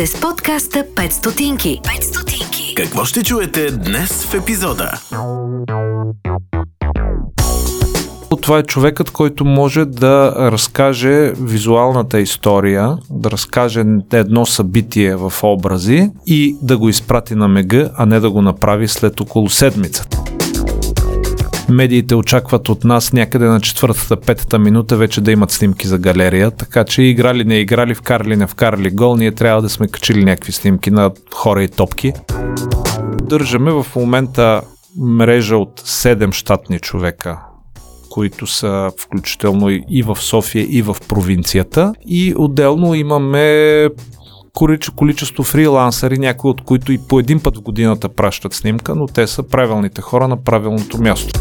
сте с подкаста 5 стотинки. 5 стотинки. Какво ще чуете днес в епизода? Това е човекът, който може да разкаже визуалната история, да разкаже едно събитие в образи и да го изпрати на мега, а не да го направи след около седмицата. Медиите очакват от нас някъде на четвъртата, петата минута вече да имат снимки за галерия, така че играли, не играли, вкарали, не вкарали гол, ние трябва да сме качили някакви снимки на хора и топки. Държаме в момента мрежа от 7 щатни човека които са включително и в София, и в провинцията. И отделно имаме количество фрилансъри, някои от които и по един път в годината пращат снимка, но те са правилните хора на правилното място.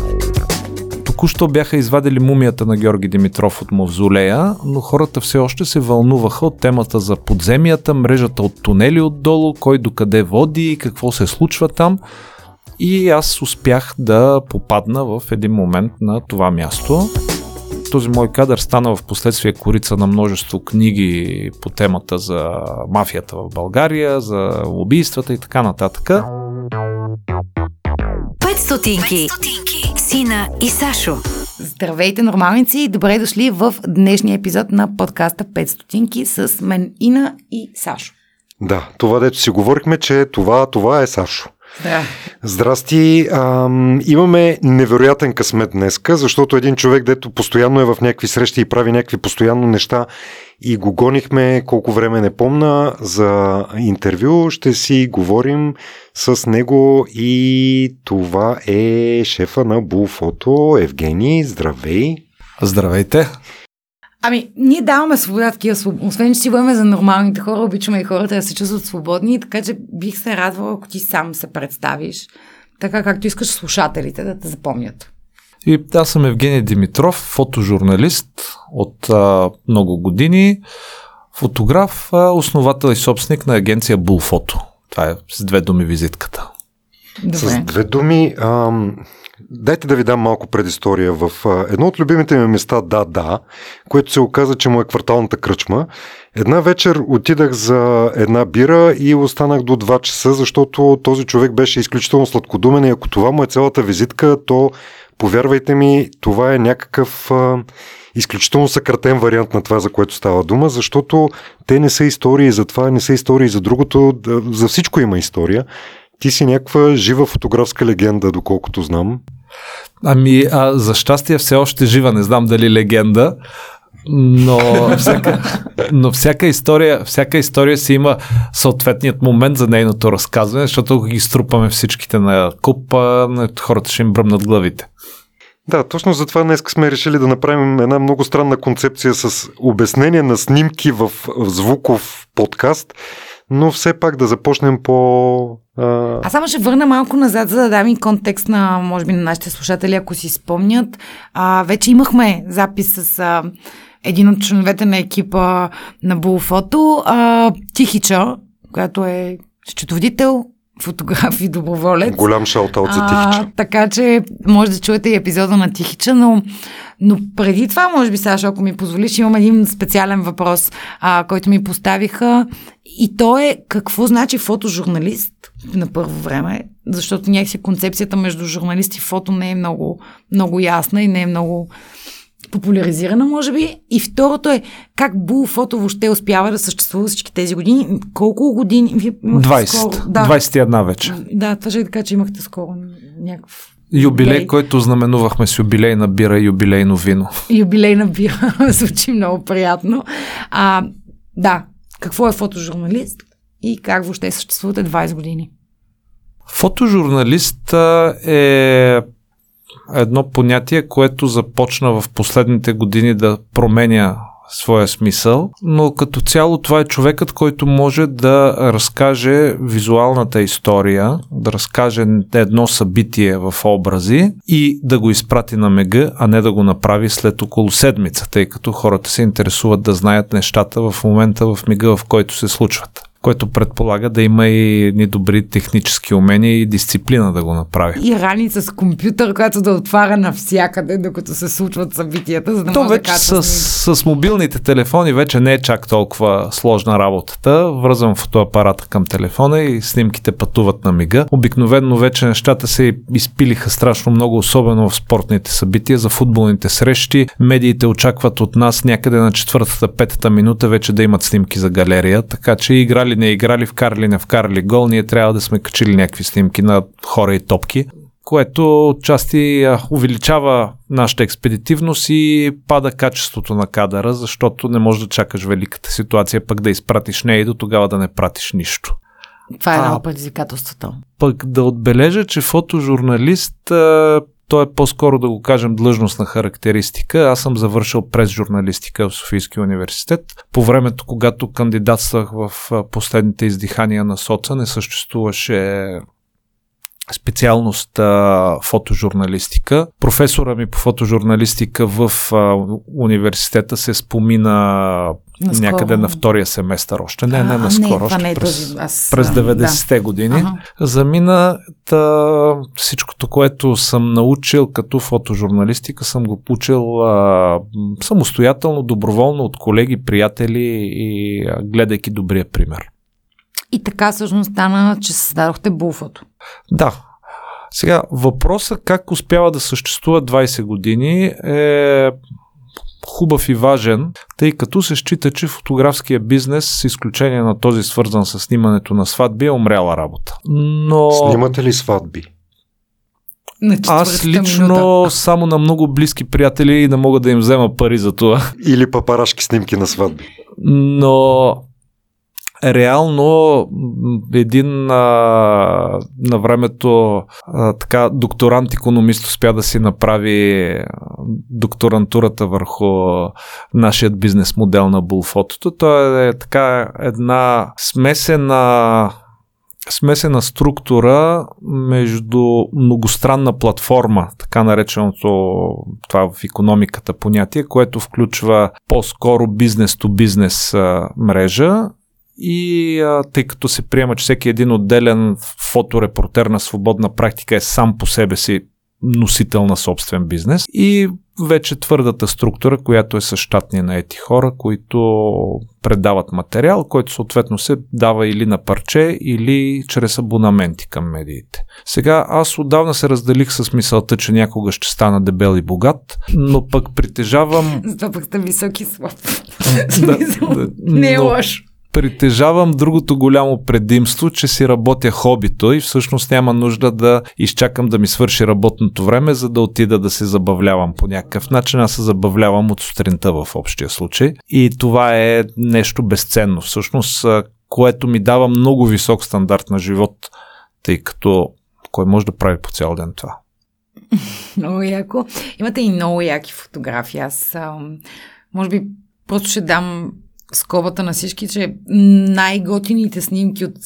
Току-що бяха извадили мумията на Георги Димитров от Мавзолея, но хората все още се вълнуваха от темата за подземията, мрежата от тунели отдолу, кой докъде води, какво се случва там. И аз успях да попадна в един момент на това място. Този мой кадър стана в последствие корица на множество книги по темата за мафията в България, за убийствата и така нататък. 5 стотинки. Сина и Сашо. Здравейте, нормалници! Добре дошли в днешния епизод на подкаста 5 стотинки с мен Ина и Сашо. Да, това дето си говорихме, че това, това е Сашо. Да. Здрасти. Ам, имаме невероятен късмет днеска, защото един човек, дето постоянно е в някакви срещи и прави някакви постоянно неща и го гонихме колко време не помна за интервю, ще си говорим с него и това е шефа на Булфото, Евгений. Здравей! Здравейте! Ами, ние даваме свобода такива. Освен, че си говорим за нормалните хора, обичаме и хората да се чувстват свободни, така че бих се радвала, ако ти сам се представиш, така както искаш слушателите да те запомнят. И аз съм Евгений Димитров, фотожурналист от а, много години, фотограф, а, основател и собственик на агенция Булфото. Това е с две думи визитката. Добре. С две думи, ам, дайте да ви дам малко предистория. В едно от любимите ми места, да, да, което се оказа, че му е кварталната кръчма, една вечер отидах за една бира и останах до 2 часа, защото този човек беше изключително сладкодумен и ако това му е цялата визитка, то повярвайте ми, това е някакъв а, изключително съкратен вариант на това, за което става дума, защото те не са истории за това, не са истории за другото, за всичко има история. Ти си някаква жива фотографска легенда, доколкото знам. Ами, а, за щастие все още жива, не знам дали легенда, но всяка, но всяка история, всяка история си има съответният момент за нейното разказване, защото ако ги струпаме всичките на купа, хората ще им бръмнат главите. Да, точно затова днес сме решили да направим една много странна концепция с обяснение на снимки в звуков подкаст, но все пак да започнем по... А... Аз само ще върна малко назад, за да дам и контекст на, може би, на нашите слушатели, ако си спомнят. А, вече имахме запис с а, един от членовете на екипа на Булфото, а, Тихича, която е счетоводител, фотограф и доброволец. Голям шаутаут за Тихича. Така че може да чуете и епизода на Тихича, но, но преди това, може би, Саша, ако ми позволиш, имам един специален въпрос, а, който ми поставиха и то е какво значи фотожурналист на първо време, защото някакси концепцията между журналист и фото не е много, много ясна и не е много популяризирана, може би. И второто е как Бул фото въобще успява да съществува всички тези години. Колко години? Вие 20. Скоро, да. 21 вече. Да, това ще така, че имахте скоро някакъв Юбилей, юбилей, който знаменувахме с юбилей на бира и юбилейно вино. Юбилей на бира, звучи много приятно. А, да, какво е фотожурналист и как въобще съществувате 20 години? Фотожурналист е едно понятие, което започна в последните години да променя своя смисъл, но като цяло това е човекът, който може да разкаже визуалната история, да разкаже едно събитие в образи и да го изпрати на мега, а не да го направи след около седмица, тъй като хората се интересуват да знаят нещата в момента в мега, в който се случват. Което предполага да има и ни добри технически умения и дисциплина да го направи. И рани с компютър, която да отваря навсякъде, докато се случват събитията, за да То може вече да с, с мобилните телефони вече не е чак толкова сложна работата. Връзвам фотоапарата към телефона и снимките пътуват на мига. Обикновено вече нещата се изпилиха страшно много, особено в спортните събития, за футболните срещи. Медиите очакват от нас някъде на четвъртата, петата минута вече да имат снимки за галерия, така че играли, не играли, вкарали, не вкарали гол, ние трябва да сме качили някакви снимки на хора и топки което отчасти увеличава нашата експедитивност и пада качеството на кадъра, защото не можеш да чакаш великата ситуация, пък да изпратиш нея и до тогава да не пратиш нищо. Това е едно от предизвикателствата. Пък да отбележа, че фотожурналист, а, то е по-скоро да го кажем длъжностна характеристика. Аз съм завършил през журналистика в Софийския университет. По времето, когато кандидатствах в последните издихания на соца, не съществуваше специалност а, фотожурналистика. Професора ми по фотожурналистика в а, университета се спомина Наскоро. някъде на втория семестър още. Не, не наскоро, това още не е през, този. Аз, през а, 90-те години. Ага. Замина та, всичкото, което съм научил като фотожурналистика, съм го учил а, самостоятелно, доброволно от колеги, приятели и а, гледайки добрия пример. И така всъщност стана, че създадохте Булфото. Да. Сега, въпросът как успява да съществува 20 години е хубав и важен, тъй като се счита, че фотографския бизнес, с изключение на този свързан с снимането на сватби, е умряла работа. Но... Снимате ли сватби? На Аз лично минута. само на много близки приятели и да мога да им взема пари за това. Или папарашки снимки на сватби? Но реално един а, на времето а, така докторант економист успя да си направи докторантурата върху нашият бизнес модел на Булфотото. Той е така една смесена смесена структура между многостранна платформа, така нареченото това в економиката понятие, което включва по-скоро бизнес-то-бизнес а, мрежа и а, тъй като се приема, че всеки един отделен фоторепортер на свободна практика е сам по себе си носител на собствен бизнес и вече твърдата структура, която е с щатни наети хора, които предават материал, който съответно се дава или на парче, или чрез абонаменти към медиите. Сега аз отдавна се разделих с мисълта, че някога ще стана дебел и богат, но пък притежавам Затова пък сте високи слаб. Да, Не е но- лошо. Притежавам другото голямо предимство, че си работя хобито и всъщност няма нужда да изчакам да ми свърши работното време, за да отида да се забавлявам по някакъв начин. Аз се забавлявам от сутринта в общия случай. И това е нещо безценно. Всъщност, което ми дава много висок стандарт на живот, тъй като кой може да прави по цял ден това? Много яко. Имате и много яки фотографии. Аз, може би, просто ще дам скобата на всички, че най-готините снимки от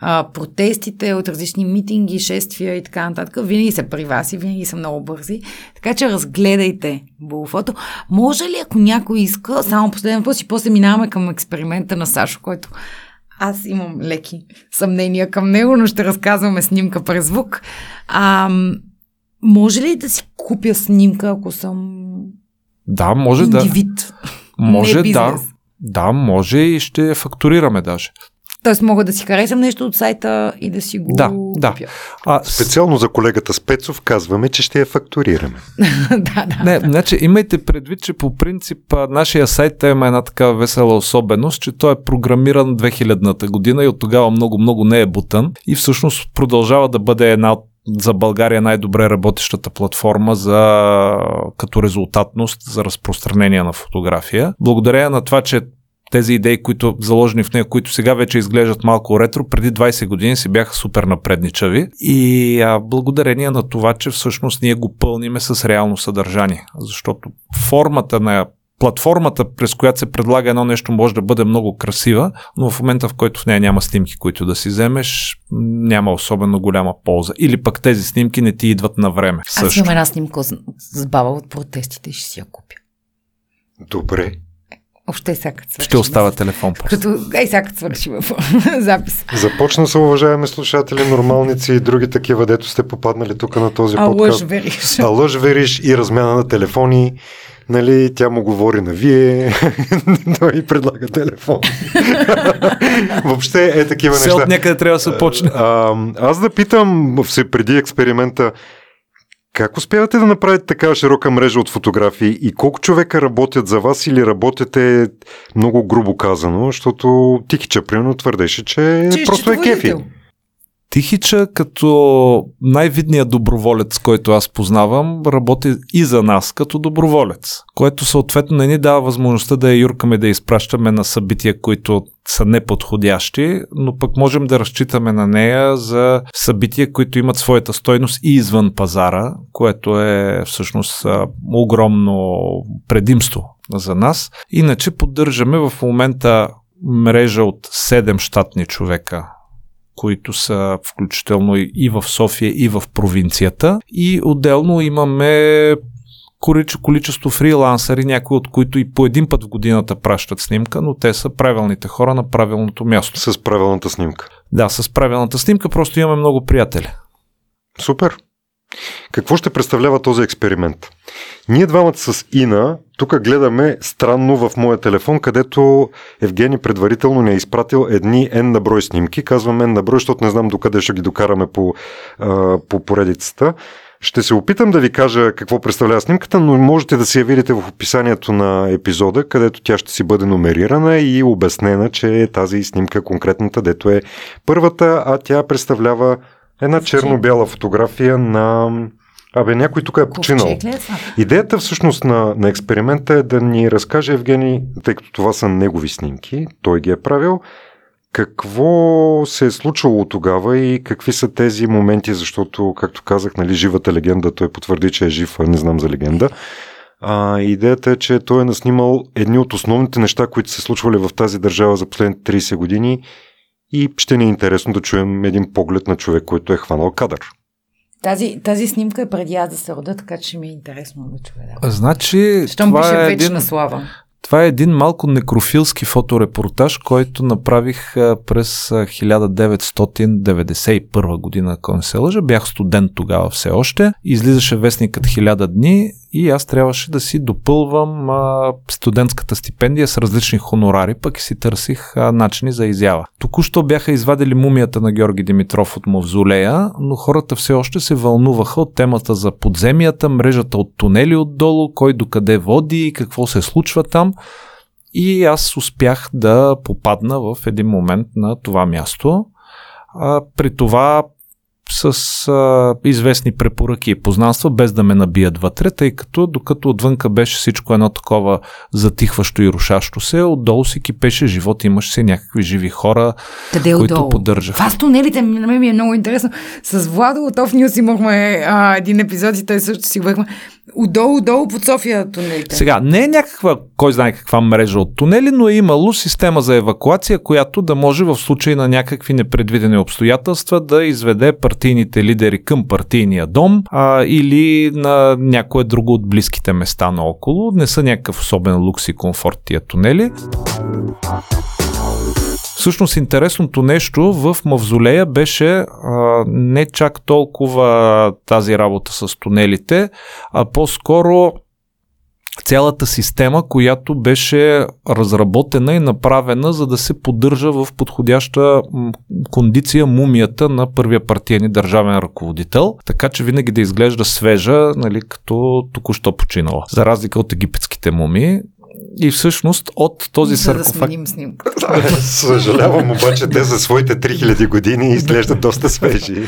а, протестите, от различни митинги, шествия и така нататък, винаги са при вас и винаги са много бързи. Така че разгледайте Булфото. Може ли, ако някой иска, само последен въпрос и после минаваме към експеримента на Сашо, който аз имам леки съмнения към него, но ще разказваме снимка през звук. А, може ли да си купя снимка, ако съм Да, може да. индивид? Може не да. Да, може и ще фактурираме даже. Тоест мога да си харесам нещо от сайта и да си го Да, да. А, Специално за колегата Спецов казваме, че ще я фактурираме. да, да. Не, значи имайте предвид, че по принцип нашия сайт има една такава весела особеност, че той е програмиран 2000-та година и от тогава много-много не е бутан и всъщност продължава да бъде една от за България най-добре работещата платформа за като резултатност за разпространение на фотография. Благодарение на това, че тези идеи, които заложени в нея, които сега вече изглеждат малко ретро, преди 20 години си бяха супер напредничави и а, благодарение на това, че всъщност ние го пълниме с реално съдържание, защото формата на платформата, през която се предлага едно нещо, може да бъде много красива, но в момента, в който в нея няма снимки, които да си вземеш, няма особено голяма полза. Или пък тези снимки не ти идват на време. Аз Също. имам една снимка с, баба от протестите и ще си я купя. Добре. Още сега свърши. Ще оставя телефон. просто. Като, ей сега свърши в запис. Започна се, уважаеми слушатели, нормалници и други такива, дето сте попаднали тук на този А лъж подкаст. вериш. А лъж вериш и размяна на телефони. Нали, тя му говори на вие, той предлага телефон. Въобще е такива Все неща. от някъде трябва да се почне. А, аз да питам се преди експеримента, как успявате да направите такава широка мрежа от фотографии и колко човека работят за вас или работите много грубо казано, защото Тихича, примерно, твърдеше, че, Че просто е кефи. Тихича, като най-видният доброволец, който аз познавам, работи и за нас като доброволец, което съответно не ни дава възможността да я юркаме да изпращаме на събития, които са неподходящи, но пък можем да разчитаме на нея за събития, които имат своята стойност и извън пазара, което е всъщност огромно предимство за нас. Иначе поддържаме в момента мрежа от 7 щатни човека които са включително и в София, и в провинцията. И отделно имаме количе- количество фрилансъри, някои от които и по един път в годината пращат снимка, но те са правилните хора на правилното място. С правилната снимка. Да, с правилната снимка просто имаме много приятели. Супер! Какво ще представлява този експеримент? Ние двамата с Ина тук гледаме странно в моя телефон, където Евгений предварително ни е изпратил едни N на брой снимки. Казвам N на брой, защото не знам докъде ще ги докараме по, по поредицата. Ще се опитам да ви кажа какво представлява снимката, но можете да си я видите в описанието на епизода, където тя ще си бъде номерирана и обяснена, че е тази снимка конкретната, дето е първата, а тя представлява една черно-бяла фотография на... Абе, някой тук е починал. Е това? Идеята всъщност на, на експеримента е да ни разкаже Евгений, тъй като това са негови снимки, той ги е правил, какво се е случило тогава и какви са тези моменти, защото, както казах, нали, живата легенда, той потвърди, че е жив, а не знам за легенда. А, идеята е, че той е наснимал едни от основните неща, които се случвали в тази държава за последните 30 години и ще ни е интересно да чуем един поглед на човек, който е хванал кадър. Тази, тази снимка е преди аз да се рода, така че ми е интересно да чуя. Да. Значи, Щом пише това е, вечна един, слава. това е един малко некрофилски фоторепортаж, който направих през а, 1991 година, ако не се лъжа. Бях студент тогава все още. Излизаше вестникът 1000 дни и аз трябваше да си допълвам а, студентската стипендия с различни хонорари, пък и си търсих а, начини за изява. Току-що бяха извадили мумията на Георги Димитров от мавзолея, но хората все още се вълнуваха от темата за подземията, мрежата от тунели отдолу, кой докъде води, какво се случва там. И аз успях да попадна в един момент на това място. А, при това с а, известни препоръки и познанства, без да ме набият вътре, тъй като докато отвънка беше всичко едно такова затихващо и рушащо се, отдолу си кипеше живот, имаше си някакви живи хора, Къде е които отдолу? поддържаха. Това с тунелите ми- на мен ми е много интересно. С Владо от Off News имахме а, един епизод и той също си говорихме. Отдолу, отдолу под София тунелите. Сега, не е някаква, кой знае каква мрежа от тунели, но е имало система за евакуация, която да може в случай на някакви непредвидени обстоятелства да изведе партийните лидери към партийния дом а, или на някое друго от близките места наоколо. Не са някакъв особен лукс и комфорт тия тунели. Всъщност интересното нещо в Мавзолея беше а, не чак толкова тази работа с тунелите, а по-скоро цялата система, която беше разработена и направена, за да се поддържа в подходяща кондиция мумията на първия партиен държавен ръководител, така че винаги да изглежда свежа, нали, като току-що починала. За разлика от египетските мумии. И всъщност от този за да саркофаг сменим снимка. Съжалявам, обаче те за своите 3000 години изглеждат доста свежи.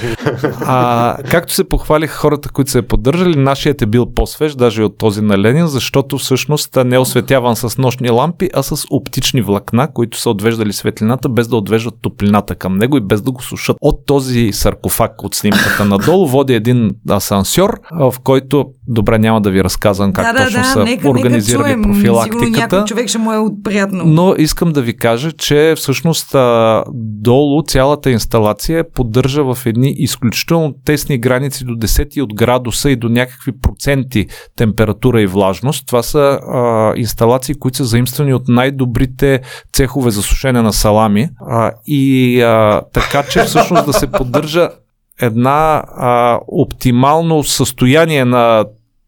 А, както се похвалиха хората, които се е поддържали, нашият е бил по-свеж, даже и от този на Ленин, защото всъщност не е осветяван с нощни лампи, а с оптични влакна, които са отвеждали светлината, без да отвеждат топлината към него и без да го сушат. От този саркофаг от снимката надолу води един асансьор, в който, добре, няма да ви разказвам как да, да, точно да, са нека, организирали нека чуем. профилактиката. Музиката. някой човек ще му е приятно. Но искам да ви кажа, че всъщност а, долу цялата инсталация поддържа в едни изключително тесни граници до 10 от градуса и до някакви проценти температура и влажност. Това са а, инсталации, които са заимствани от най-добрите цехове за сушене на салами. А, и а, така, че всъщност да се поддържа една а, оптимално състояние на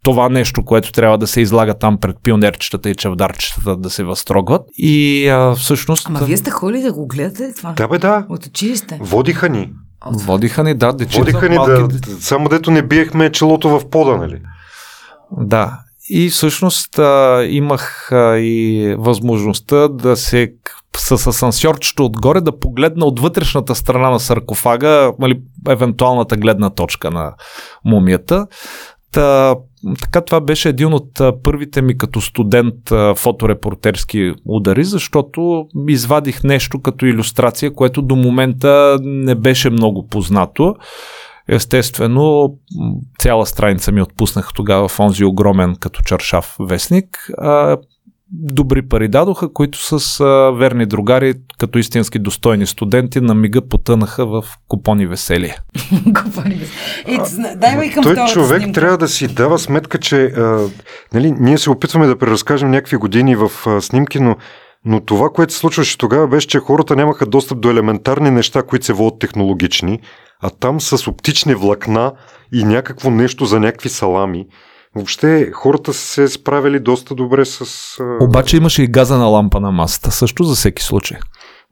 това нещо, което трябва да се излага там пред пионерчетата и чавдарчетата да се възтрогват. И а, всъщност... Ама вие сте ходили да го гледате това? Да, бе, да. От училище? Водиха ни. Водиха ни, да, дечица. Водиха ни малки да... Само дето не биехме челото в пода, нали? Да. И всъщност а, имах а, и възможността да се с асансьорчето отгоре да погледна от вътрешната страна на саркофага, нали, евентуалната гледна точка на мумията. Та, така това беше един от първите ми като студент фоторепортерски удари, защото извадих нещо като иллюстрация, което до момента не беше много познато. Естествено, цяла страница ми отпуснах тогава в онзи огромен като чаршав вестник. А, добри пари дадоха, които с а, верни другари, като истински достойни студенти, на мига потънаха в купони веселие. Ето, зна- дай ме и към Той човек снимка. трябва да си дава сметка, че а, нали, ние се опитваме да преразкажем някакви години в а, снимки, но, но това, което се случваше тогава, беше, че хората нямаха достъп до елементарни неща, които се водят технологични, а там с оптични влакна и някакво нещо за някакви салами. Въобще хората са се справили доста добре с... Обаче имаше и газена лампа на масата, също за всеки случай.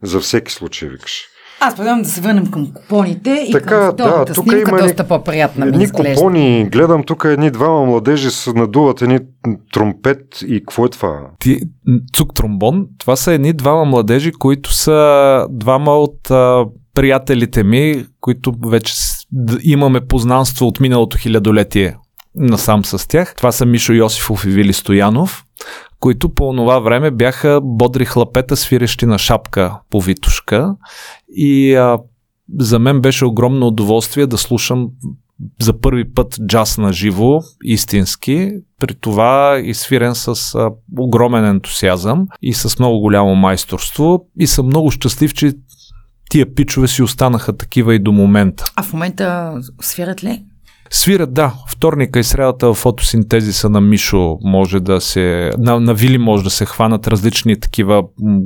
За всеки случай, викаш. Аз предлагам да се върнем към купоните и Така, към втората да, тук снимка, има доста едни- по-приятна ми Едни изглежда. купони, гледам тук едни двама младежи с надуват едни тромпет и какво е това? Ти, цук тромбон, това са едни двама младежи, които са двама от а, приятелите ми, които вече имаме познанство от миналото хилядолетие насам с тях. Това са Мишо Йосифов и Вили Стоянов, които по това време бяха бодри хлапета, свирещи на шапка по Витушка. И а, за мен беше огромно удоволствие да слушам за първи път джаз на живо, истински, при това и свирен с а, огромен ентусиазъм и с много голямо майсторство и съм много щастлив, че тия пичове си останаха такива и до момента. А в момента свират ли? Свират, да. Вторника и средата в фотосинтезиса на Мишо може да се... На, на Вили може да се хванат различни такива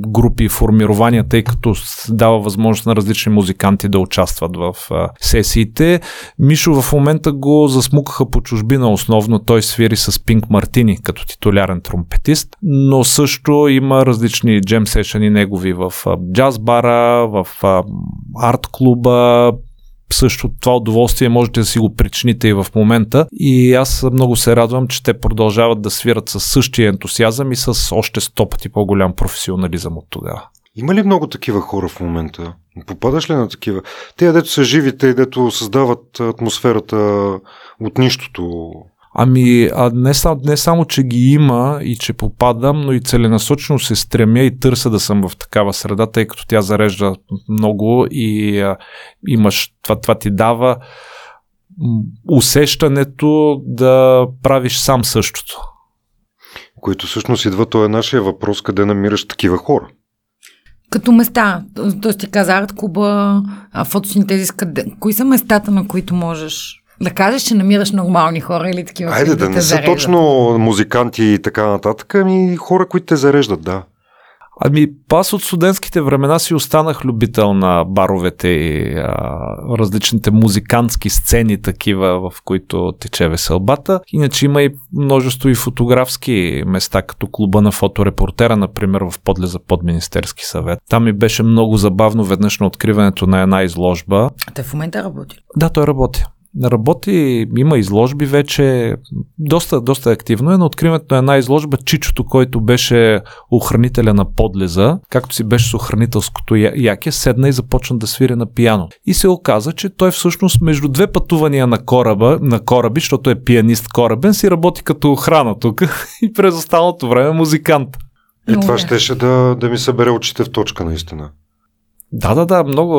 групи и формирования, тъй като дава възможност на различни музиканти да участват в а, сесиите. Мишо в момента го засмукаха по чужбина основно. Той свири с Пинк Мартини като титулярен тромпетист, но също има различни джем сешани негови в а, джаз бара, в а, арт клуба, също това удоволствие можете да си го причините и в момента. И аз много се радвам, че те продължават да свират с същия ентусиазъм и с още сто пъти по-голям професионализъм от тогава. Има ли много такива хора в момента? Попадаш ли на такива? Те, дето са живите и дето създават атмосферата от нищото. Ами, а не, сам, не само, че ги има и че попадам, но и целенасочено се стремя и търся да съм в такава среда, тъй като тя зарежда много и а, имаш, това, това ти дава усещането да правиш сам същото. Които всъщност идва, то е нашия въпрос, къде намираш такива хора. Като места, т.е. ти каза арт клуба, фотосинтезис, къде, кои са местата, на които можеш да кажеш, че намираш нормални хора или такива, Айде които да те не са зареждат? точно музиканти и така нататък, ами хора, които те зареждат, да. Ами, аз от студентските времена си останах любител на баровете и а, различните музикантски сцени, такива, в които тече веселбата. Иначе има и множество и фотографски места, като клуба на фоторепортера, например, в подлеза под Министерски съвет. Там ми беше много забавно веднъж на откриването на една изложба. А те в момента работи. Да, той работи. Работи, има изложби вече, доста, доста активно е. На откриването на една изложба Чичото, който беше охранителя на подлеза, както си беше с охранителското яке, седна и започна да свири на пияно. И се оказа, че той всъщност между две пътувания на кораба, на кораби, защото е пианист корабен, си работи като охрана тук и през останалото време музикант. И това е. щеше да, да ми събере очите в точка, наистина. Да, да, да, много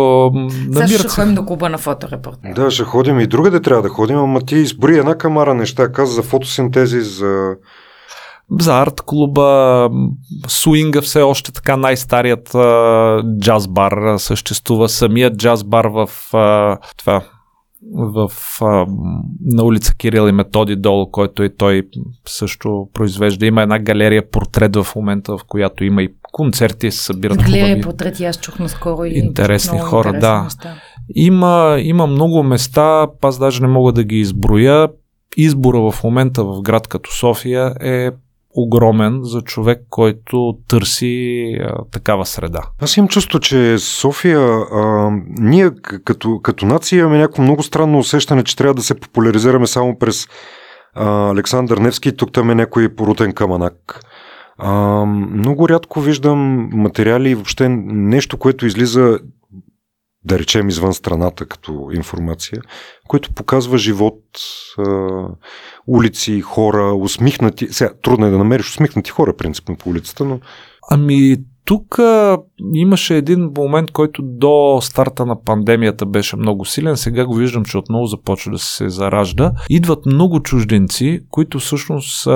намират ще ходим до клуба на фоторепортер. Да, ще ходим и другаде трябва да ходим, ама ти избори една камара неща, каза за фотосинтези, за... за арт клуба, суинга все още така най-старият а, джаз бар съществува. Самият джаз бар в а, това в, а, на улица Кирил и Методи долу, който и той също произвежда. Има една галерия портрет в момента, в която има и концерти, се събират Галерия хубави, портрет, аз чух наскоро и интересни хора, интересни да. неща. Има, има много места, аз даже не мога да ги изброя. Избора в момента в град като София е огромен за човек, който търси а, такава среда. Аз имам чувство, че София, а, ние като, като нация имаме някакво много странно усещане, че трябва да се популяризираме само през а, Александър Невски, тук там е някой порутен каманак. А, много рядко виждам материали и въобще нещо, което излиза да речем извън страната като информация, което показва живот, улици, хора, усмихнати. Сега, трудно е да намериш усмихнати хора, принципно по улицата, но Ами, тук а, имаше един момент, който до старта на пандемията беше много силен. Сега го виждам, че отново започва да се заражда. Идват много чужденци, които всъщност а,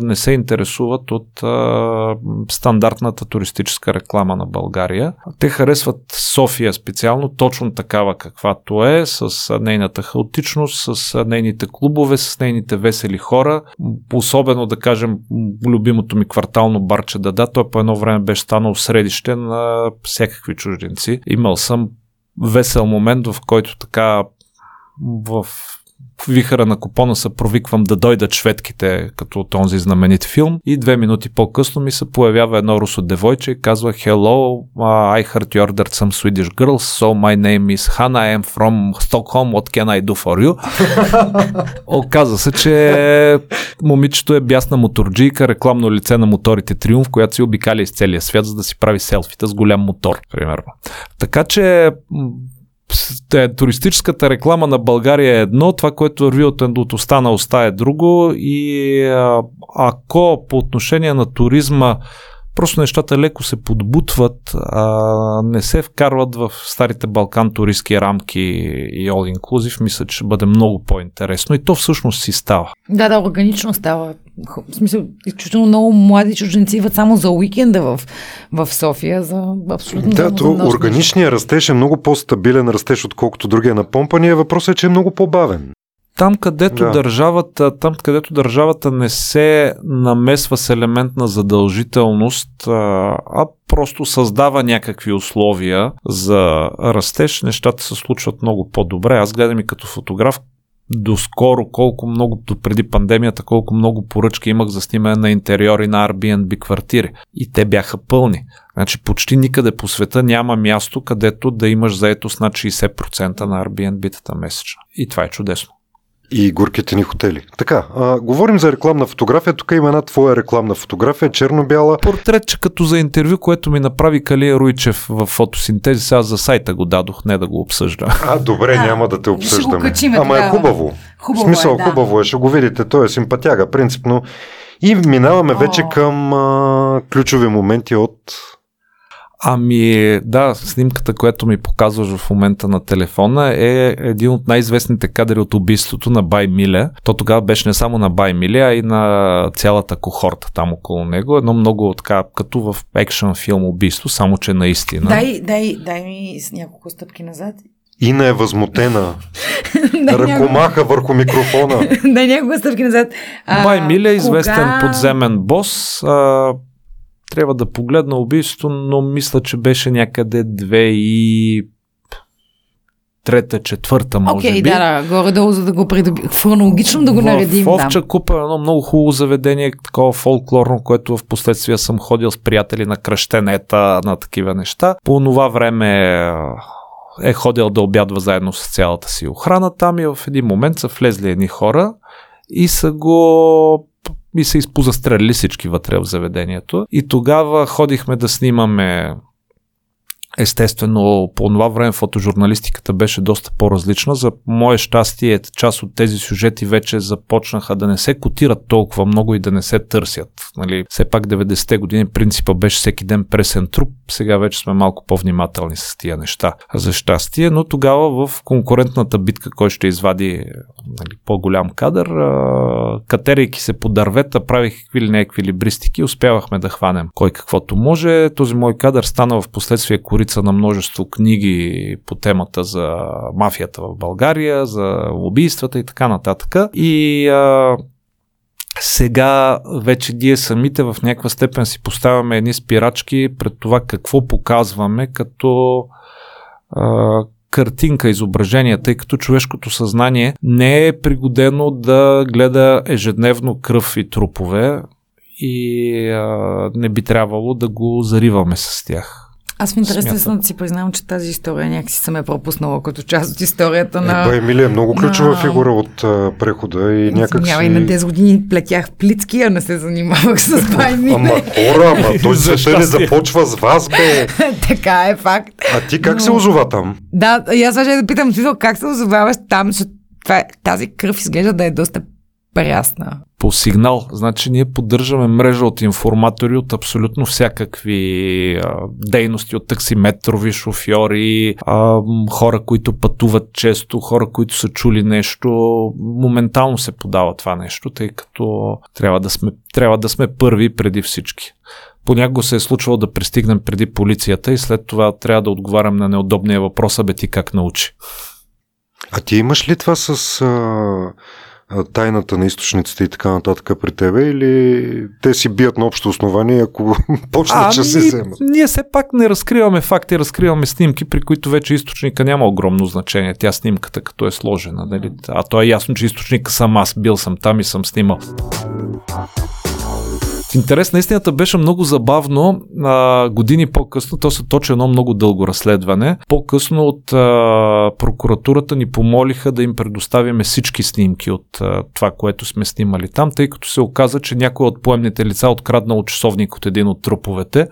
не се интересуват от а, стандартната туристическа реклама на България. Те харесват София специално, точно такава каквато е, с нейната хаотичност, с нейните клубове, с нейните весели хора. Особено, да кажем, любимото ми квартално барче Дада, той по едно време беше станал средище на всякакви чужденци. Имал съм весел момент, в който така в вихара на купона се провиквам да дойдат шведките, като този знаменит филм. И две минути по-късно ми се появява едно русо девойче и казва Hello, uh, I heard you ordered some Swedish girls, so my name is Hannah, I am from Stockholm, what can I do for you? Оказа се, че момичето е бясна моторджийка, рекламно лице на моторите Триумф, която си обикаля из целия свят, за да си прави селфита с голям мотор, примерно. Така че туристическата реклама на България е едно, това, което върви от, от уста е друго и ако по отношение на туризма просто нещата леко се подбутват, а, не се вкарват в старите Балкан туристски рамки и all inclusive, мисля, че ще бъде много по-интересно и то всъщност си става. Да, да, органично става. В смисъл, изключително много млади чужденци идват само за уикенда в, в София, за абсолютно Да, за то органичният растеж е много по-стабилен растеж, отколкото другия на помпания. Въпросът е, че е много по-бавен. Там където, Да. държавата, там, където държавата не се намесва с елемент на задължителност, а, просто създава някакви условия за растеж, нещата се случват много по-добре. Аз гледам и като фотограф доскоро колко много, до преди пандемията, колко много поръчки имах за снимане на интериори на Airbnb квартири. И те бяха пълни. Значи почти никъде по света няма място, където да имаш заетост над 60% на Airbnb-тата месечно. И това е чудесно. И горките ни хотели. Така, а, говорим за рекламна фотография. Тук има една твоя рекламна фотография, черно-бяла. Портретче като за интервю, което ми направи Калия Руйчев в фотосинтези, аз за сайта го дадох, не да го обсъжда. А, добре, А, няма да те ще го обсъждаме. качиме Ама е хубаво. Хубаво в смисъл, е, да. хубаво е, ще го видите. Той е симпатяга, принципно. И минаваме О. вече към а, ключови моменти от... Ами да, снимката, която ми показваш в момента на телефона е един от най-известните кадри от убийството на Бай Миле. То тогава беше не само на Бай Миле, а и на цялата кохорта там около него. Едно много така, като в екшен филм убийство, само че наистина. Дай, дай, дай ми с няколко стъпки назад. Ина е възмутена. Ръкомаха върху микрофона. дай няколко стъпки назад. Бай Миле е известен подземен бос. Трябва да погледна убийството, но мисля, че беше някъде две и трета, четвърта, може Окей, би. да, да, горе-долу, за да го придоби... Хронологично да го наредим. В Овча купа е едно много хубаво заведение, такова фолклорно, което в последствие съм ходил с приятели на кръщенета, на такива неща. По това време е ходил да обядва заедно с цялата си охрана там и в един момент са влезли едни хора и са го и са изпозастрелили всички вътре в заведението. И тогава ходихме да снимаме Естествено, по това време фотожурналистиката беше доста по-различна. За мое щастие, част от тези сюжети вече започнаха да не се котират толкова много и да не се търсят. Нали, все пак 90-те години принципа беше всеки ден пресен труп. Сега вече сме малко по-внимателни с тия неща. За щастие, но тогава в конкурентната битка, кой ще извади нали, по-голям кадър. А, катерейки се по дървета, правих какви ли някакви либристики, успявахме да хванем кой каквото може. Този мой кадър стана в последствие корица на множество книги по темата за мафията в България, за убийствата и така нататък. И а, сега вече ние самите в някаква степен си поставяме едни спирачки пред това какво показваме като картинка, изображение, тъй като човешкото съзнание не е пригодено да гледа ежедневно кръв и трупове и а, не би трябвало да го зариваме с тях. Аз в интерес да си признавам, че тази история някакси съм е пропуснала като част от историята на... Еба Емилия е много ключова на... фигура от а, прехода и някак си... и на 10 години плетях плитки, а не се занимавах с Баймиле. Ама хора, ама той света не започва с вас, бе. така е факт. А ти как Но... се озова там? Да, и аз ще да питам, как се озоваваш там, защото това, тази кръв изглежда да е доста прясна. По сигнал. Значи ние поддържаме мрежа от информатори от абсолютно всякакви а, дейности, от таксиметрови, шофьори, а, хора, които пътуват често, хора, които са чули нещо. Моментално се подава това нещо, тъй като трябва да сме, трябва да сме първи преди всички. Понякога се е случвало да пристигнем преди полицията и след това трябва да отговарям на неудобния въпрос, а бе ти как научи. А ти имаш ли това с а, тайната на източниците и така нататък при тебе или те си бият на общо основание, ако почнат, че се вземат? Ние все пак не разкриваме факти, разкриваме снимки, при които вече източника няма огромно значение. Тя снимката като е сложена. Нали? А то е ясно, че източника съм аз, бил съм там и съм снимал. В интерес на истината беше много забавно. А, години по-късно, то се точи едно много дълго разследване. По-късно от а, прокуратурата ни помолиха да им предоставяме всички снимки от а, това, което сме снимали там, тъй като се оказа, че някой от поемните лица откраднал часовник от един от труповете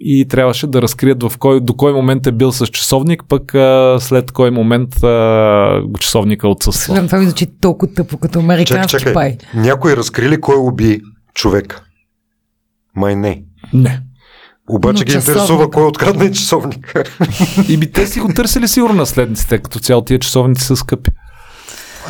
и трябваше да разкрият в кой, до кой момент е бил с часовник, пък а, след кой момент а, часовника отсъства. Това ми звучи толкова тъпо, като американски чакай, чакай. пай. Някой разкрили кой уби човек? Май не. Не. Обаче ги интересува кой открадна и часовник. И би те си го търсили сигурно наследниците, като цяло тия часовници са скъпи.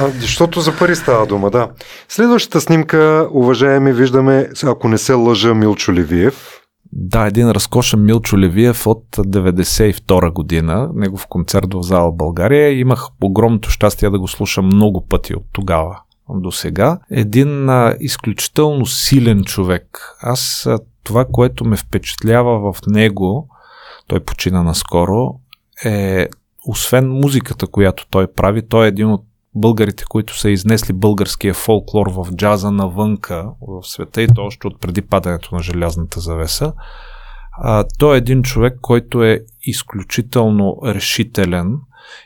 А, защото за пари става дума, да. Следващата снимка, уважаеми, виждаме, ако не се лъжа, Милчо Левиев. Да, един разкошен Милчо Левиев от 92 година, негов концерт в зала България. Имах огромното щастие да го слушам много пъти от тогава до сега. Един а, изключително силен човек. Аз а, това, което ме впечатлява в него, той почина наскоро, е освен музиката, която той прави, той е един от българите, които са изнесли българския фолклор в джаза навънка в света и то още от преди падането на желязната завеса. А, той е един човек, който е изключително решителен,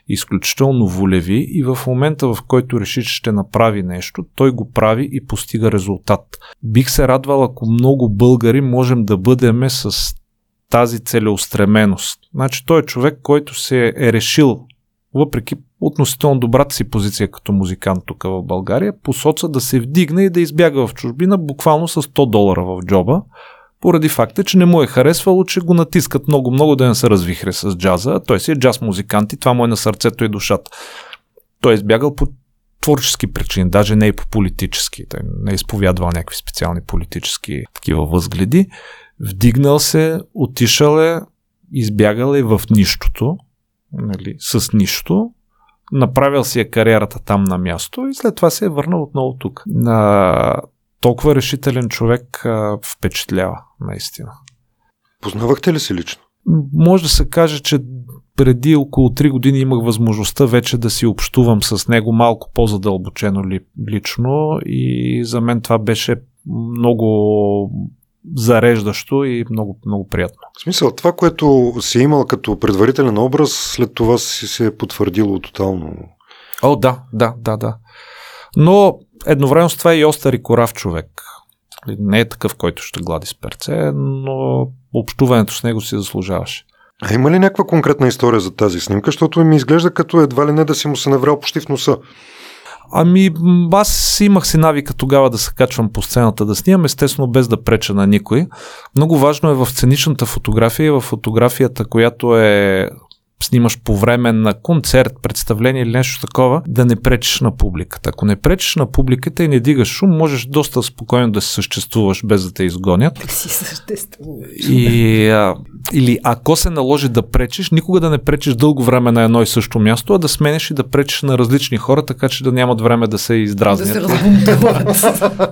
изключително волеви и в момента, в който реши, че ще направи нещо, той го прави и постига резултат. Бих се радвал, ако много българи можем да бъдеме с тази целеустременост. Значи той е човек, който се е решил, въпреки относително добрата си позиция като музикант тук в България, посоца да се вдигне и да избяга в чужбина буквално с 100 долара в джоба, поради факта, че не му е харесвало, че го натискат много-много да не се развихре с джаза. Той си е джаз музикант и това му е на сърцето и душата. Той е избягал по творчески причини, даже не и по политически. Той не е изповядвал някакви специални политически такива възгледи. Вдигнал се, отишъл е, избягал е в нищото, нали, с нищо, направил си е кариерата там на място и след това се е върнал отново тук. На толкова решителен човек а, впечатлява, наистина. Познавахте ли се лично? Може да се каже, че преди около 3 години имах възможността вече да си общувам с него малко по-задълбочено ли, лично и за мен това беше много зареждащо и много, много приятно. В смисъл, това, което си имал като предварителен образ, след това си се е потвърдило тотално. О, да, да, да, да. Но едновременно с това е и остър и корав човек. Не е такъв, който ще глади с перце, но общуването с него си заслужаваше. А има ли някаква конкретна история за тази снимка? Защото ми изглежда като едва ли не да си му се наврял почти в носа. Ами, аз имах си навика тогава да се качвам по сцената да снимам, естествено без да преча на никой. Много важно е в сценичната фотография и в фотографията, която е снимаш по време на концерт, представление или нещо такова, да не пречиш на публиката. Ако не пречиш на публиката и не дигаш шум, можеш доста спокойно да се съществуваш без да те изгонят. Да си съществуваш. И, а, или ако се наложи да пречиш, никога да не пречиш дълго време на едно и също място, а да сменеш и да пречиш на различни хора, така че да нямат време да се Да издразнят. се разбунтуват.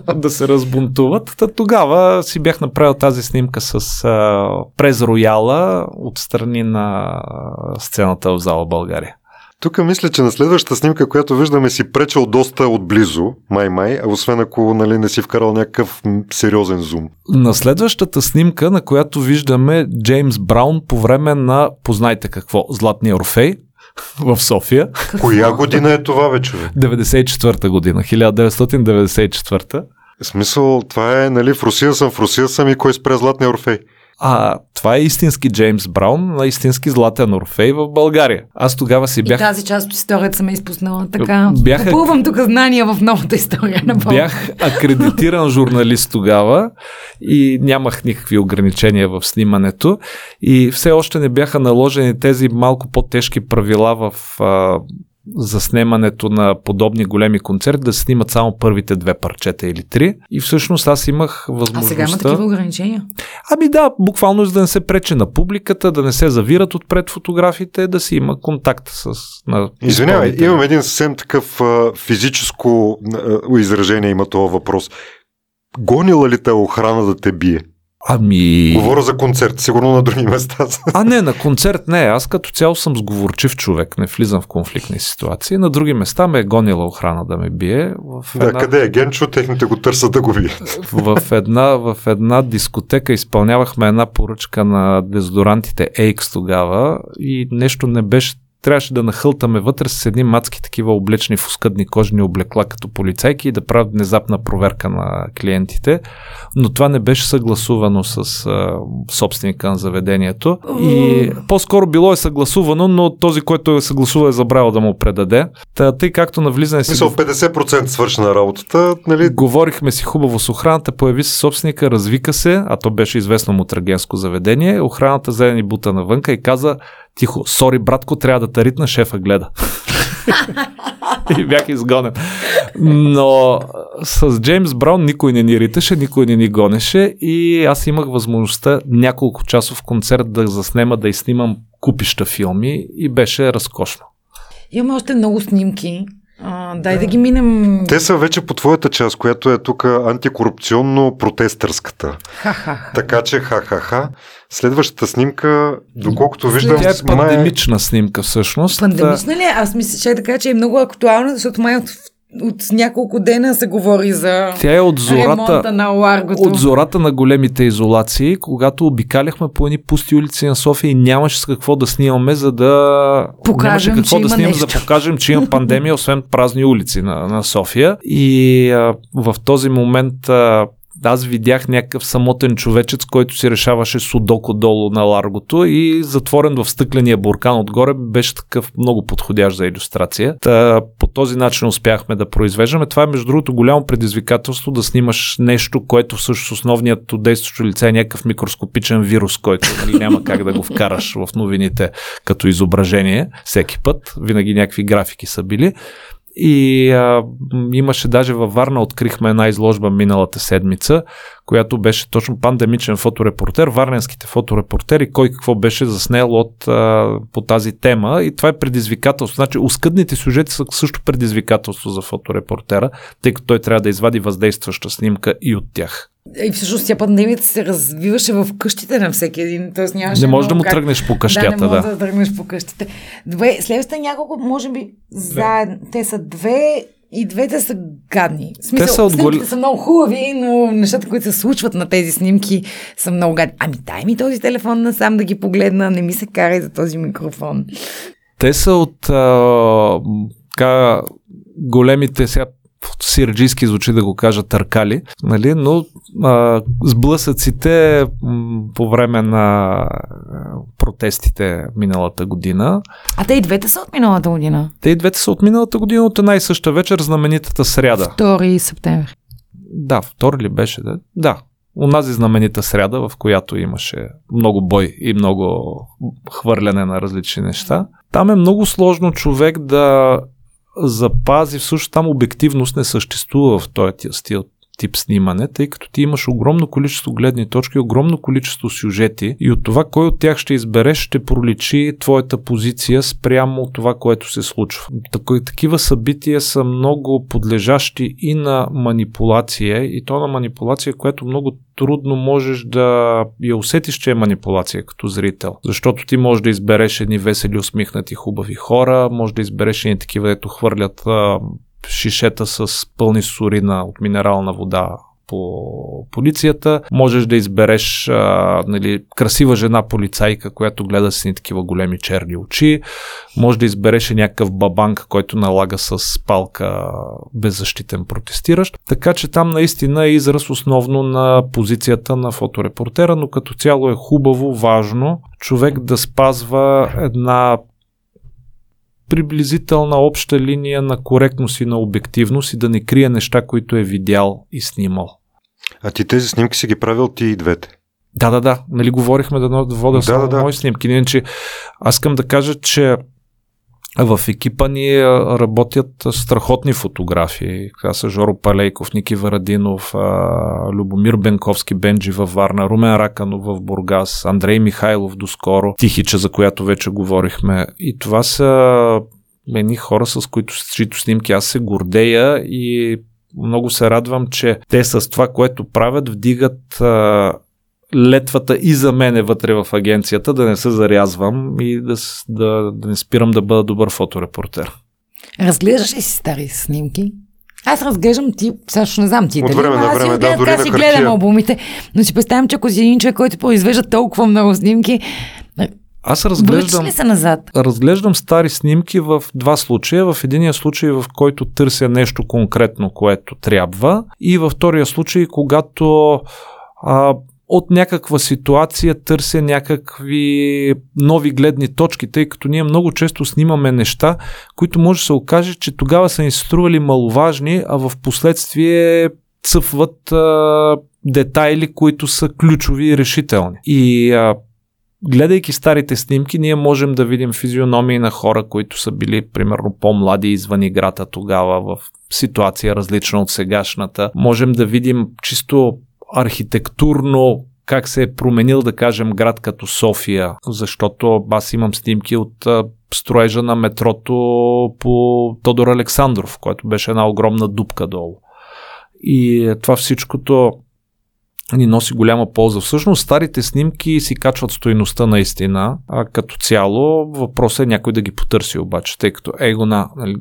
да се разбунтуват. Та тогава си бях направил тази снимка с а, през рояла от страни на сцената в зала България. Тук мисля, че на следващата снимка, която виждаме, си пречел доста отблизо, май-май, а освен ако нали, не си вкарал някакъв сериозен зум. На следващата снимка, на която виждаме Джеймс Браун по време на, познайте какво, Златния Орфей в София, Коя година е това, бе, човек? 94-та година, 1994-та. В смисъл, това е, нали, в Русия съм, в Русия съм и кой спря Златния Орфей. А, това е истински Джеймс Браун на истински Златен Орфей в България. Аз тогава си И бях тази част от историята съм изпуснала. Така, Бяха- попълвам тук знания в новата история на България. Бях акредитиран журналист тогава и нямах никакви ограничения в снимането и все още не бяха наложени тези малко по-тежки правила в а, за снимането на подобни големи концерти да снимат само първите две парчета или три. И всъщност аз имах А възможността... сега има такива ограничения. Ами да, буквално за да не се прече на публиката, да не се завират отпред фотографите, да си има контакт с... На Извинявай, имам един съвсем такъв а, физическо а, изражение има този въпрос. Гонила ли те охрана да те бие? Ами... Говоря за концерт, сигурно на други места. А не, на концерт не. Аз като цяло съм сговорчив човек, не влизам в конфликтни ситуации. На други места ме е гонила охрана да ме бие. В Да, една, къде е Генчо? Техните го търсят да го бият. в, една, в една дискотека изпълнявахме една поръчка на дезодорантите Aix тогава и нещо не беше трябваше да нахълтаме вътре с едни мацки такива облечни в оскъдни кожни облекла като полицайки и да правят внезапна проверка на клиентите, но това не беше съгласувано с а, собственика на заведението и по-скоро било е съгласувано, но този, който е съгласувал е забравил да му предаде. Та, тъй както на влизане си Мисъл, 50% свършена работата, нали? Говорихме си хубаво с охраната, появи се собственика, развика се, а то беше известно му трагенско заведение. Охраната взе ни бута навънка и каза тихо, сори братко, трябва да таритна, шефа гледа. и бях изгонен. Но с Джеймс Браун никой не ни риташе, никой не ни гонеше и аз имах възможността няколко часов концерт да заснема, да изснимам купища филми и беше разкошно. Имаме още много снимки. А, дай да ги минем. Те са вече по твоята част, която е тук антикорупционно-протестърската. Ха-ха. Така че, ха-ха-ха. Следващата снимка, доколкото виждам, Тя е май пандемична снимка всъщност. Пандемична ли? е? Аз мисля, че е така, че е много актуална, защото май от, от няколко дена се говори за Тя е от зората, на Ларгото. от зората на големите изолации, когато обикаляхме по едни пусти улици на София и нямаше с какво да снимаме, за да Покажем, нямаше какво да има снимаме, за да покажем, че има пандемия, освен празни улици на, на София. И а, в този момент а, аз видях някакъв самотен човечец, който си решаваше судоко долу на ларгото и затворен в стъкления буркан отгоре беше такъв много подходящ за иллюстрация. Та, по този начин успяхме да произвеждаме. Това е между другото голямо предизвикателство да снимаш нещо, което всъщност основният действащо лице е някакъв микроскопичен вирус, който нали, няма как да го вкараш в новините като изображение всеки път. Винаги някакви графики са били. И а, имаше даже във Варна, открихме една изложба миналата седмица, която беше точно пандемичен фоторепортер, варненските фоторепортери, кой какво беше заснел от, а, по тази тема. И това е предизвикателство. Значи, оскъдните сюжети са също предизвикателство за фоторепортера, тъй като той трябва да извади въздействаща снимка и от тях. И всъщност тя пандемията се развиваше в къщите на всеки един. Тоест нямаше Не можеш да му как- тръгнеш по Да, къщата. не Да, можеш да. тръгнеш по къщите. Добре, следващите няколко, може би, заедно. Те са две и двете са гадни. В смисъл, Те са от снимките са много хубави, но нещата, които се случват на тези снимки, са много гадни. Ами дай ми този телефон насам да ги погледна, не ми се карай за този микрофон. Те са от а, така, големите сега сирджийски звучи да го кажа търкали, нали? но а, сблъсъците м, по време на протестите миналата година. А те и двете са от миналата година. Те и двете са от миналата година от една и съща вечер, знаменитата сряда. 2 септември. Да, втори ли беше? Да, да Онази знаменита сряда, в която имаше много бой и много хвърляне на различни неща. Там е много сложно човек да запази, всъщност там обективност не съществува в този стил тип снимане, тъй като ти имаш огромно количество гледни точки, огромно количество сюжети и от това кой от тях ще избереш ще проличи твоята позиция спрямо това, което се случва. Такива събития са много подлежащи и на манипулация и то на манипулация, която много трудно можеш да я усетиш, че е манипулация като зрител. Защото ти можеш да избереш едни весели, усмихнати, хубави хора, може да избереш едни такива, ето хвърлят шишета с пълни сурина от минерална вода по полицията. Можеш да избереш а, нали, красива жена полицайка, която гледа с ни такива големи черни очи. Може да избереш и някакъв бабанк, който налага с палка беззащитен протестиращ. Така че там наистина е израз основно на позицията на фоторепортера, но като цяло е хубаво, важно човек да спазва една приблизителна обща линия на коректност и на обективност и да не крие неща, които е видял и снимал. А ти тези снимки си ги правил ти и двете? Да, да, да. Нали говорихме да вода да, само да, да. мои снимки. Иначе аз искам да кажа, че в екипа ни работят страхотни фотографии. Това са Жоро Палейков, Ники Варадинов, Любомир Бенковски, Бенджи във Варна, Румен Раканов в Бургас, Андрей Михайлов доскоро, Тихича, за която вече говорихме. И това са едни хора, с които, чието снимки аз се гордея и много се радвам, че те с това, което правят, вдигат летвата и за мене вътре в агенцията, да не се зарязвам и да, да, да не спирам да бъда добър фоторепортер. Разглеждаш ли си стари снимки? Аз разглеждам ти, също не знам ти. От време на време, да, дори си гледам албумите, но си представям, че ако си един човек, който произвежда толкова много снимки, аз разглеждам, ли се назад? разглеждам стари снимки в два случая. В единия случай, в който търся нещо конкретно, което трябва, и във втория случай, когато а, от някаква ситуация търся някакви нови гледни точки, тъй като ние много често снимаме неща, които може да се окаже, че тогава са ни стрували маловажни, а в последствие цъфват а, детайли, които са ключови и решителни. И а, гледайки старите снимки, ние можем да видим физиономии на хора, които са били, примерно, по-млади извън играта тогава в ситуация различна от сегашната. Можем да видим чисто архитектурно как се е променил, да кажем, град като София, защото аз имам снимки от строежа на метрото по Тодор Александров, който беше една огромна дупка долу. И това всичкото ни носи голяма полза. Всъщност старите снимки си качват стоеността наистина, а като цяло въпросът е някой да ги потърси обаче, тъй като егона, нали,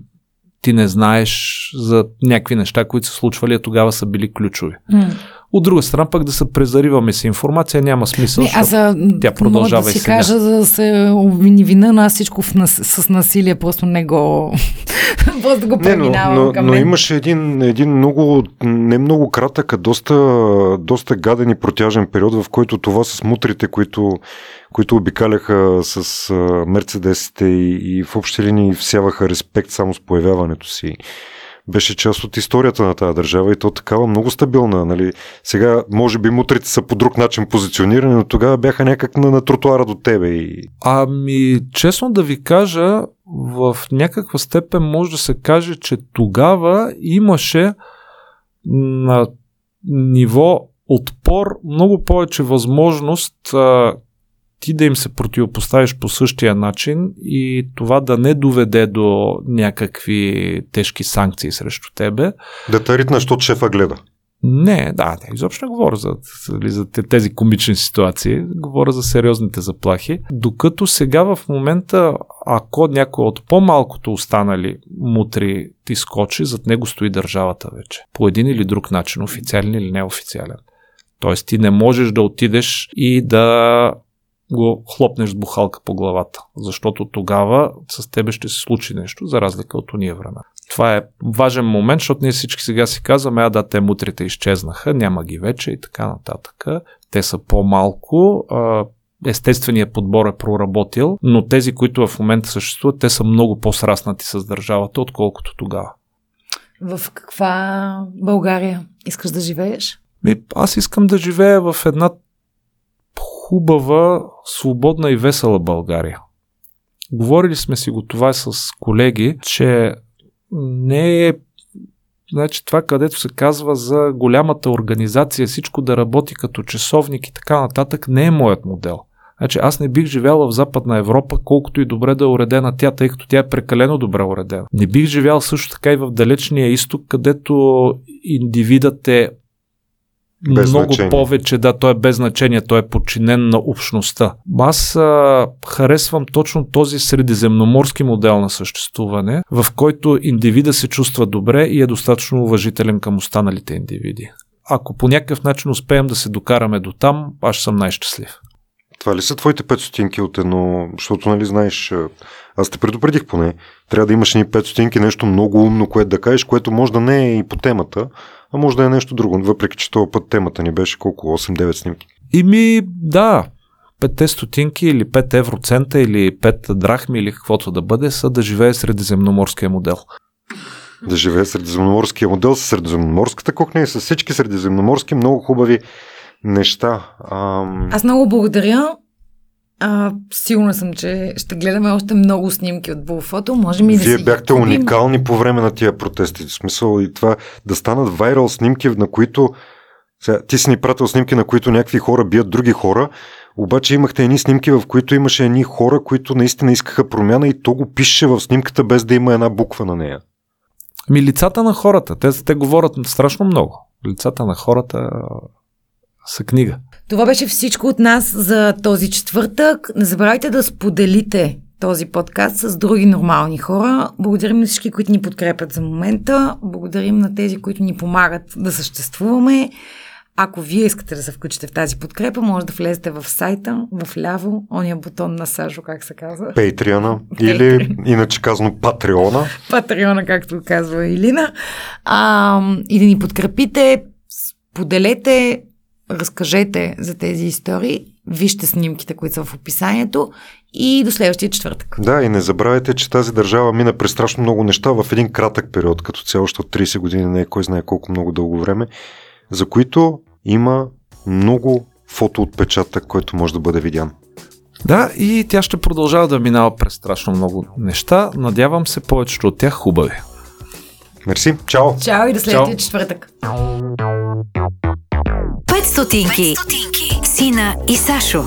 ти не знаеш за някакви неща, които са случвали, а тогава са били ключови. Mm. От друга страна пък да се презариваме с информация няма смисъл, не, а, тя продължава да си и сега. кажа да се обвини вина на всичко в нас, с насилие, просто не го просто го преминавам не, но, към но, но имаше един, един много, не много кратък, а доста, доста гаден и протяжен период, в който това с мутрите, които които обикаляха с мерцедесите и, и в общи линии всяваха респект само с появяването си беше част от историята на тази държава и то такава много стабилна. Нали? Сега, може би, мутрите са по друг начин позиционирани, но тогава бяха някак на, на тротуара до тебе. И... Ами, честно да ви кажа, в някаква степен може да се каже, че тогава имаше на ниво отпор много повече възможност а, ти да им се противопоставиш по същия начин и това да не доведе до някакви тежки санкции срещу тебе. Да те ритна, защото шефа гледа. Не, да, не, изобщо не говоря за, за тези комични ситуации, говоря за сериозните заплахи. Докато сега в момента, ако някой от по-малкото останали мутри ти скочи, зад него стои държавата вече. По един или друг начин, официален или неофициален. Тоест ти не можеш да отидеш и да го хлопнеш с бухалка по главата, защото тогава с тебе ще се случи нещо, за разлика от уния време. Това е важен момент, защото ние всички сега си казваме, а да, те мутрите изчезнаха, няма ги вече и така нататък. Те са по-малко, естественият подбор е проработил, но тези, които в момента съществуват, те са много по-сраснати с държавата, отколкото тогава. В каква България искаш да живееш? Ми, аз искам да живея в една хубава, свободна и весела България. Говорили сме си го това с колеги, че не е Значи това, където се казва за голямата организация, всичко да работи като часовник и така нататък, не е моят модел. Значи аз не бих живял в Западна Европа, колкото и добре да е уредена тя, тъй като тя е прекалено добре уредена. Не бих живял също така и в далечния изток, където индивидът е Без много значение. повече, да, той е без значение, той е подчинен на общността. Аз а, харесвам точно този средиземноморски модел на съществуване, в който индивида се чувства добре и е достатъчно уважителен към останалите индивиди. Ако по някакъв начин успеем да се докараме до там, аз съм най-щастлив. Това ли са твоите 5 стотинки от едно, защото нали знаеш, аз те предупредих поне, трябва да имаш ни 5 стотинки, нещо много умно, което да кажеш, което може да не е и по темата, а може да е нещо друго, въпреки че този път темата ни беше колко, 8-9 снимки. И ми, да, 5 стотинки или 5 евроцента или 5 драхми или каквото да бъде, са да живее средиземноморския модел. Да живее средиземноморския модел с средиземноморската кухня и с всички средиземноморски много хубави неща. Ам... Аз много благодаря. А, сигурна съм, че ще гледаме още много снимки от Булфото. Можем и да Вие си бяхте купим. уникални по време на тия протести. В смисъл и това да станат вайрал снимки, на които сега, ти си ни пратил снимки, на които някакви хора бият други хора, обаче имахте едни снимки, в които имаше едни хора, които наистина искаха промяна и то го пише в снимката без да има една буква на нея. Ми лицата на хората, те, те говорят страшно много. Лицата на хората са книга. Това беше всичко от нас за този четвъртък. Не забравяйте да споделите този подкаст с други нормални хора. Благодарим на всички, които ни подкрепят за момента. Благодарим на тези, които ни помагат да съществуваме. Ако вие искате да се включите в тази подкрепа, може да влезете в сайта, в ляво, ония бутон на Сажо, как се казва. Пейтриана или иначе казано Патреона. Патреона, както казва Илина. А, и да ни подкрепите, споделете, разкажете за тези истории, вижте снимките, които са в описанието и до следващия четвъртък. Да, и не забравяйте, че тази държава мина през страшно много неща в един кратък период, като цяло, защото 30 години не е кой знае колко много дълго време, за които има много фотоотпечатък, който може да бъде видян. Да, и тя ще продължава да минава през страшно много неща. Надявам се повечето от тях хубави. Мерси, чао! Чао и до следващия четвъртък. 5 стотинки. Сина и Сашо.